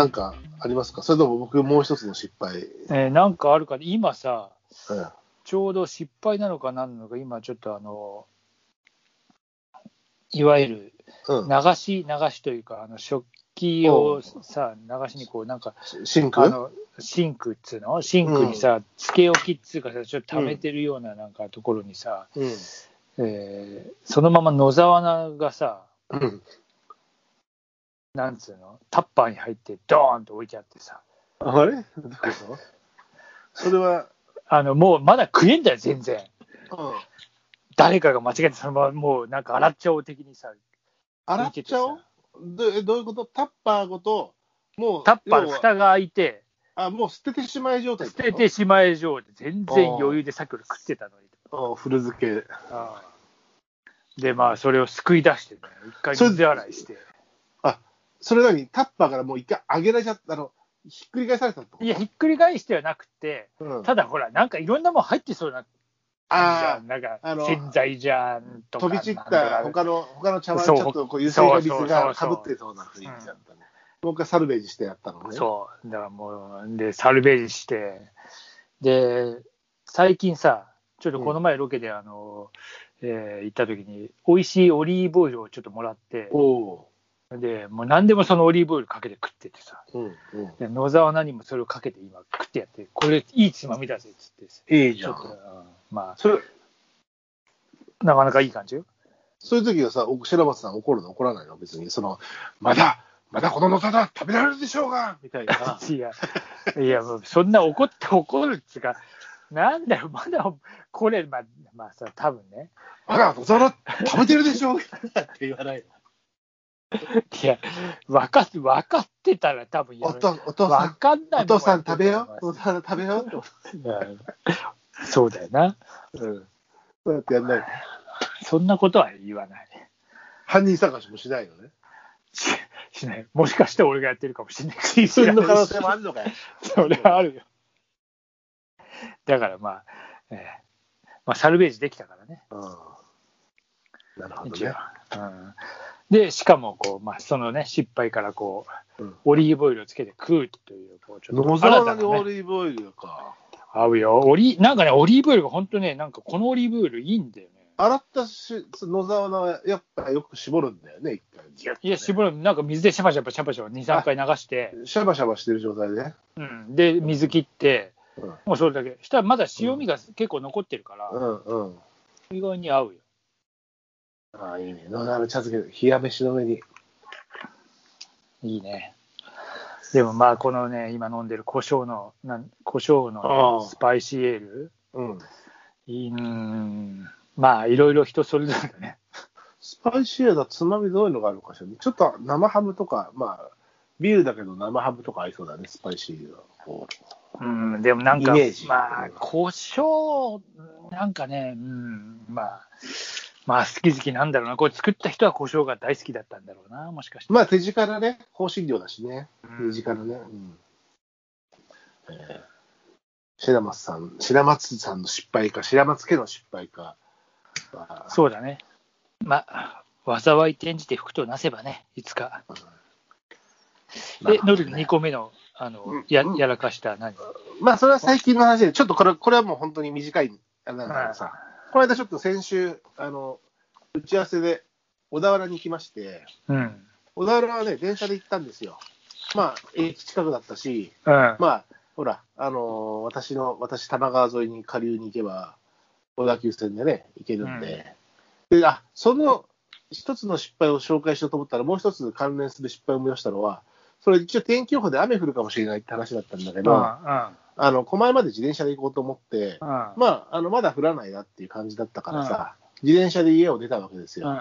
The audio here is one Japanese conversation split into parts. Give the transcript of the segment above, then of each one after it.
なんかありますか？それとも僕もう一つの失敗。えーなんかあるか、今さ、うんちょうど失敗なのか何なのか、今ちょっとあの、いわゆるうん。流し、流しというか、あの食器をさ、流しにこう、なんか、シンク？あのシンクっつうの？シンクにさ、つけ置きっつうかさ、ちょっと溜めてるようななんかところにさ、うん。えーそのまま野沢菜がさ、うん。なんつうの、タッパーに入って、ドーンと置いてあってさ、あれ？どういうことそれは、あのもうまだ食えんだよ、全然。うん。誰かが間違えて、そのままもうなんか洗っちゃおう的にさ、洗っちゃおう？どえどういうこと？タッパーごと、もう、タッパーの蓋が開いて、あ、もう捨ててしまい状態捨ててしまえ状で、全然余裕でさっきから食ってたのに。うん、古漬け。ああで、まあ、それを救い出してね、一回水洗いして。それなにタッパーからもう一回上げられちゃった、あの、ひっくり返されたといや、ひっくり返してはなくて、うん、ただほら、なんかいろんなもん入ってそうなあなんかあの洗剤じゃんとあ、か。飛び散っなんたか他の、他の茶碗ちそうょっとこう、油性の水がかぶってそうな雰囲気だったね。もう一回サルベージしてやったのね。そう。だからもう、で、サルベージして、で、最近さ、ちょっとこの前ロケで、あの、えー行った時に、美味しいオリーブオイルをちょっともらって、おおで、もう何でもそのオリーブオイルかけて食っててさ、ー。うんうん。で野沢何もそれをかけて今食ってやって、これいいつまみだぜっつってさ、いいじゃんん。まそれ、あ、なかなかいい感じ？よ。そういう時はさ、お白松さん怒るの怒らないの？別に。その、まだ、まだこの野沢だ食べられるでしょうがみたいな。いや、いや、もうそんな怒って怒るっつうか、なんだよ、まだ、これ、まあ、まあさ、多分ね、まだ野沢だ食べてるでしょうがって言わない いや、分かって、分かってたら多分やの。おる。とお父さん、分かんないお父さん食べよう？う野沢食べよう？って。ん そうだよな。うん。そうやってやんない。そんなことは言わない。犯人探しもしないのね。ししない。もしかして俺がやってるかもしれない。自分の可能性もあるのかよ。それはあるよ。だからまあ、えーまあ、サルベージできたからね。うん。なるほどね。。うん、で、しかもこう、まあ、そのね、失敗からこう、うんオリーブオイルをつけて食うという、こうちょっと野沢菜に新たなねオリーブオイルか。合うよ。オリなんかね、オリーブオイルが本当ね、なんかこのオリーブオイルいいんだよね。洗ったし野沢菜はやっぱよく絞るんだよね、一回。いや、絞る、なんか水でシャバシャバシャバシャバ2、3回流して、シャバシャバしてる状態で。うん、で、水切って、うんもうそれだけ。したらまだ塩味が結構残ってるから、うんうん。意外に合うよ。ああ、いいね。茶漬け、冷や飯の上に。いいね。でもまあ、このね、今飲んでる胡椒の、なん胡椒のスパイシーエール、うん。いいうん、まあ、いろいろ人それぞれだね。スパイシーなつまみどういうのがあるのかしらね。ちょっと生ハムとか、まあ、ビールだけど生ハムとか合いそうだね、スパイシーな。こうん、でもなんかまあ、胡椒、なんかね、うん、まあ、まあ、好き好きなんだろうな。これ作った人は胡椒が大好きだったんだろうな、もしかして。うまあ、手力ね、香辛料だしね。うん手力ね。うん。えー白松さん、白松さんの失敗か、白松家の失敗か。まあそうだね。まあ、災い転じて福となせばね、いつか。で、ノル2個目の、あの、やうんやらかした何？まあ、それは最近の話で、ちょっとこれこれはもう本当に短い、あれなんだけどさ、この間ちょっと先週、あの、打ち合わせで小田原に行きまして、うん。小田原はね、電車で行ったんですよ。まあ、駅近くだったし、うん。まあ、ほら、あのー私の、私、多摩川沿いに下流に行けば、小田急線でね、行けるんで、で、あ、その一つの失敗を紹介しようと思ったら、もう一つ関連する失敗を思い出したのは、それ一応天気予報で雨降るかもしれないって話だったんだけうん。ど、うん。あの、狛江まで自転車で行こうと思って、うん。まあ、あの、まだ降らないなっていう感じだったからさ、自転車で家を出たわけですよ。うん。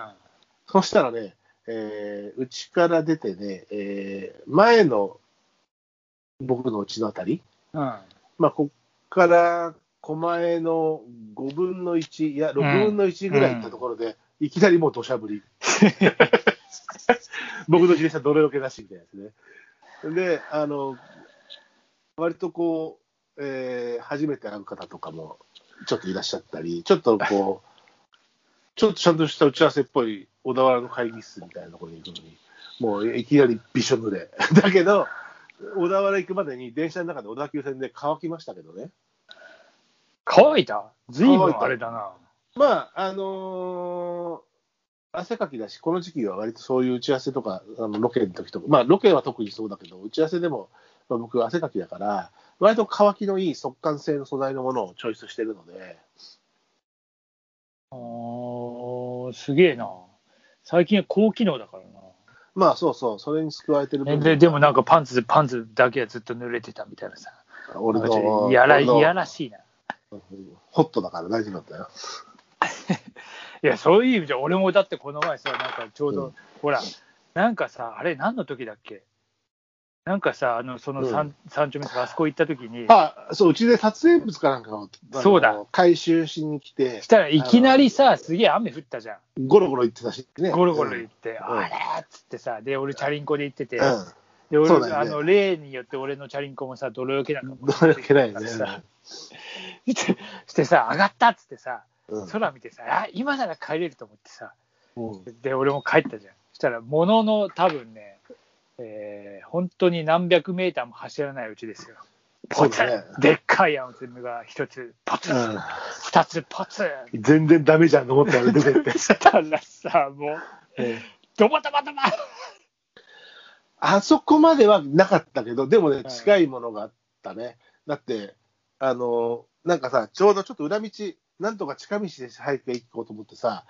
そしたらね、えー、家から出てね、えー、前の僕の家のあたり、うん。まあ、こっから狛江の5分の1、いや、6分の1ぐらい行ったところで、いきなりもう土砂降り。僕の自転車泥よけだしみたいなやつね。で、あの、割とこう、えー初めて会う方とかもちょっといらっしゃったり、ちょっとこう、ちょっとちゃんとした打ち合わせっぽい小田原の会議室みたいなところに行くのに、もういきなりびしょ濡れ。だけど、小田原行くまでに電車の中で小田急線で乾きましたけどね。乾いた？ずいぶんあれだな。まあ、あのー汗かきだし、この時期は割とそういう打ち合わせとか、あのロケの時とか、まあ、ロケは特にそうだけど、打ち合わせでも、まあ、僕、汗かきだから、割と乾きのいい速乾性の素材のものをチョイスしてるので、おーすげえな。最近は高機能だからな。まあ、そうそう、それに救われてるえででもなんかパンツ、パンツだけはずっと濡れてたみたいなさ。俺の、といやらいやらしいな。ホットだから大丈夫だったよ。いや、そういう意味じゃ、俺もだってこの前さ、なんかちょうど、うんほら、なんかさ、あれ、何の時だっけ？なんかさ、あのその三,、三丁目あそこ行った時に、あ、そう、うちで撮影物かなんかを、そうだ回収しに来てし、たらいきなりさ、すげえ雨降ったじゃん。ゴロゴロ行ってたしね。ゴロゴロ行って、んあれっつってさ、で、俺、チャリンコで行ってて、うん。で俺、ねあの例によって俺のチャリンコもさ、泥よけなんかもどうやけないよね。さしてしてさ、上がったっつってさ、うん空見てさ、あ今なら帰れると思ってさ、うんで、俺も帰ったじゃん。そしたら、ものの多分ね、えー本当に何百メーターも走らないうちですよ。ポツねでっかい青粒が一つ、ポツン、うん二つ、ポツン。全然ダメじゃんと思ったら出てって。したらさ、もう、ドバドバドバあそこまではなかったけど、でもね、はい近いものがあったね。だって、あの、なんかさ、ちょうどちょっと裏道、なんとか近道で入っていこうと思ってさ、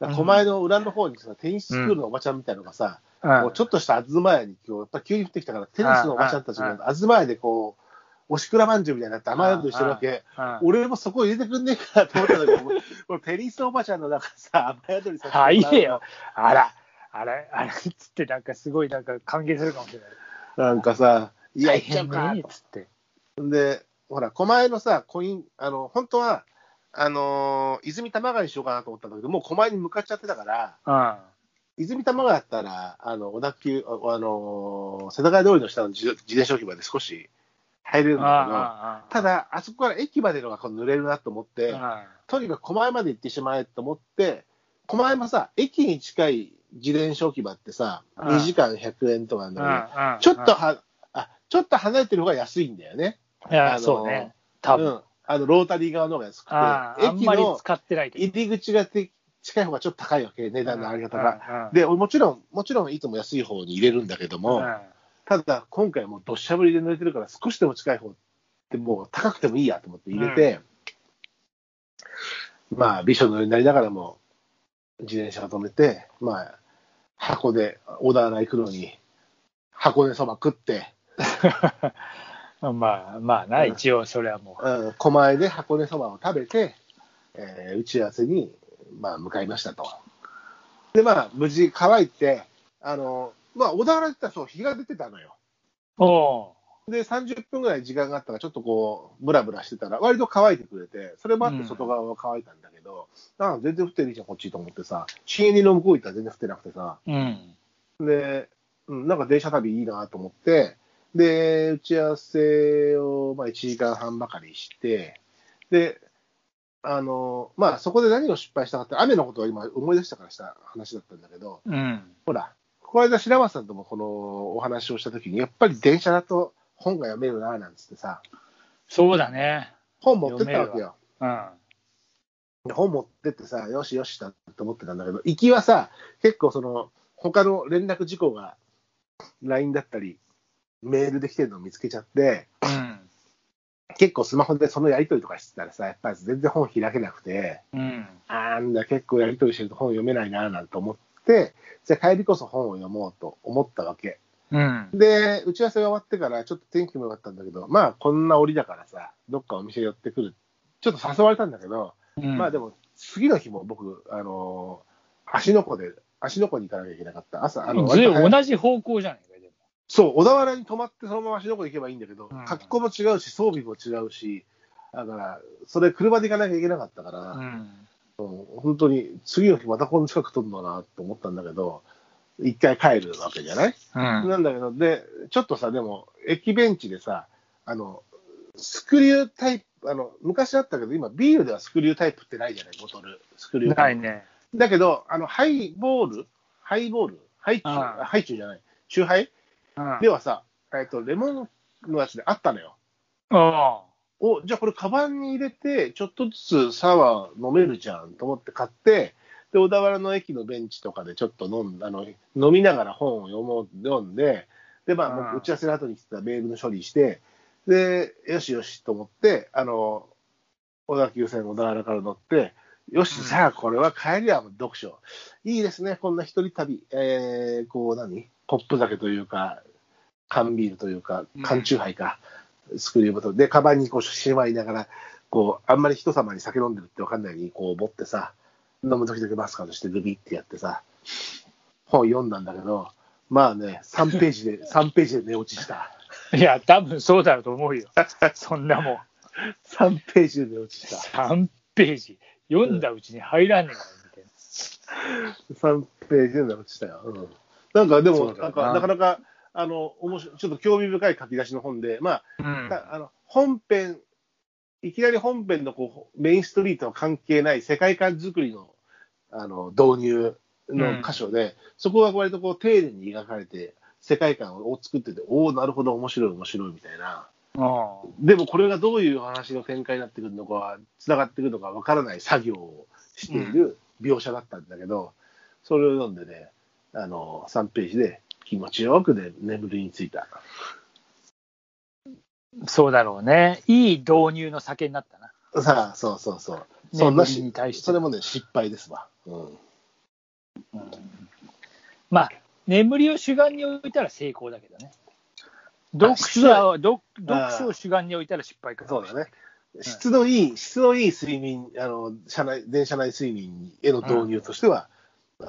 狛江の裏の方にさ、テニススクールのおばちゃんみたいのがさ、こうちょっとした東屋に今日、やっぱ急に降ってきたから、テニスのおばちゃんたちが東屋でこう、おしくらまんじゅうみたいになって雨宿りしてるわけ。うん俺もそこ入れてくんねえかなと思ったんだけど、もうテニスおばちゃんの中さ、雨宿りさせてもらう入れよ。あら、あれ、あれっつって、なんかすごいなんか歓迎するかもしれない。なんかさ、いや、大行っちゃうかっつって。で、ほら、狛江のさ、コイン、あの、本当は、あのー泉多摩川にしようかなと思ったんだけど、もう狛江に向かっちゃってたから、うん。泉多摩川だったら、あの、小田急、ああのー世田谷通りの下の自自転車置き場で少し入れるんだけど、あただ、あそこから駅までのがこう濡れるなと思って、あとにかく狛江まで行ってしまえと思って、狛江もさ、駅に近い自転車置き場ってさ、うん2時間100円とかなんだちょっとは、あ、ちょっと離れてる方が安いんだよね。いや、あのそうね。多分。うん。あの、ロータリー側の方が安くて、駅のまり使ってないけど。入り口がて近い方がちょっと高いわけ、値段の上げ方が。がで、もちろん、もちろんいつも安い方に入れるんだけども、ただ、今回もうどっしゃ降りで濡れてるから、少しでも近い方ってもう高くてもいいやと思って入れて、まあ、びしょ濡れになりながらも、自転車を止めて、まあ、箱で小田原行くのに、箱根そば食って、まあまあな、うん。一応それはもう。うん、狛江で箱根そばを食べて、えー打ち合わせに、まあ、向かいましたと。で、まあ、無事乾いて、あの、まあ、小田原行ったらそう、日が出てたのよ。おで、30分ぐらい時間があったから、ちょっとこう、ブラブラしてたら、割と乾いてくれて、それもあって外側は乾いたんだけど、あ全然降ってるじゃん、こっちと思ってさ、新入りの向こう行ったら全然降ってなくてさ、うん。で、うん、なんか電車旅いいなと思って、で、打ち合わせを、まあ、1時間半ばかりして、で、あの、まあ、そこで何を失敗したかって、雨のことは今思い出したからした話だったんだけど、うん。ほら、この間白松さんともこのお話をしたときに、やっぱり電車だと本が読めるな、なんつってさ、そうだね。本持ってったわけよ。うん。で本持ってってさ、よしよしだと思ってたんだけど、行きはさ、結構その、他の連絡事項が LINE だったり、メールで来てるのを見つけちゃって、うん。結構スマホでそのやり取りとかしてたらさ、やっぱり全然本開けなくて、うん。あーんだ、結構やり取りしてると本読めないな、なんて思って、じゃあ帰りこそ本を読もうと思ったわけ。うん。で、打ち合わせが終わってから、ちょっと天気も良かったんだけど、まあ、こんな折だからさ、どっかお店寄ってくる。ちょっと誘われたんだけど、まあでも、次の日も僕、あのー足の湖で、足の湖に行かなきゃいけなかった。朝、あの、同じ方向じゃない？そう、小田原に泊まってそのまま足の湖行けばいいんだけど、うん格好も違うし、装備も違うし、だから、それ車で行かなきゃいけなかったから、うん。うん本当に次の日またこの近く飛んだなと思ったんだけど、一回帰るわけじゃない、うん。なんだけど、で、ちょっとさ、でも、駅ベンチでさ、あの、スクリュータイプ、あの、昔あったけど、今、ビールではスクリュータイプってないじゃない、ボトル。スクリュータイプ。ないね。だけど、あの、ハイボール？ハイボール？ハイチュウ、ハイチュウじゃない。チューハイ？うんではさ、えっと、レモンのやつであったのよ。あお、じゃあこれカバンに入れて、ちょっとずつサワー飲めるじゃんと思って買って、で、小田原の駅のベンチとかでちょっと飲んあの飲みながら本を読もう、読んで、で、まあ、うん打ち合わせの後に来てたメールの処理して、で、よしよしと思って、あの、小田急線小田原から乗って、よし、うんじゃあこれは帰りは読書。いいですね、こんな一人旅。えー、こう何？コップ酒というか、缶ビールというかうん、缶チューハイか、作ることで、カバンにこうしまいながら、こう、あんまり人様に酒飲んでるって分かんないように、こう持ってさ、飲む時々マスカとしてグビってやってさ、本読んだんだけど、まあね、3ページで、3ページで寝落ちした。あ。いや、多分そうだろうと思うよ。そんなもん。3ページで寝落ちした。3ページ。読んだうちに入らねえから、みたい3ページで寝落ちしたよ。うん、なんかでも、ななんかなかなか、あの、面白い、ちょっと興味深い書き出しの本で、まあ、な。たあの本編、いきなり本編のこうメインストリートは関係ない世界観作りのあの導入の箇所で、そこが割とこう丁寧に描かれて、世界観を作ってて、おお、なるほど、面白い、面白いみたいな。でもこれがどういう話の展開になってくるのか、つながってくるのかわからない作業をしている描写だったんだけど、それを読んでね、あの3ページで気持ちよくで眠りについた。あそうだろうね。いい導入の酒になったな。さあ、そうそうそう。そんなしに対してそれもね、失敗ですわ。うん。うんまあ、眠りを主眼に置いたら成功だけどね。読者を読読書を主眼に置いたら失敗かそうだね。質のいい、質のいい睡眠、あの、車内、電車内睡眠への導入としては、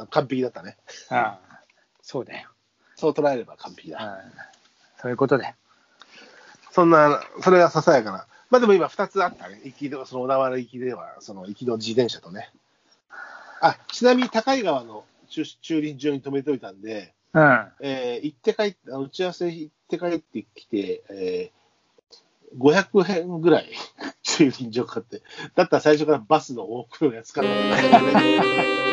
完璧だったね。ああそうだよ、そう捉えれば完璧だ。うんそういうことで。そんな、それがささやかな。まあでも今2つあったね。行きの、その小田原行きでは、その行きの自転車とね。あ、ちなみに高井川の駐駐輪場に止めておいたんで、うん。えー行って帰って、打ち合わせ行って帰ってきて、えー500円ぐらい 駐輪場買って、だったら最初からバスの往復のやつから、ね。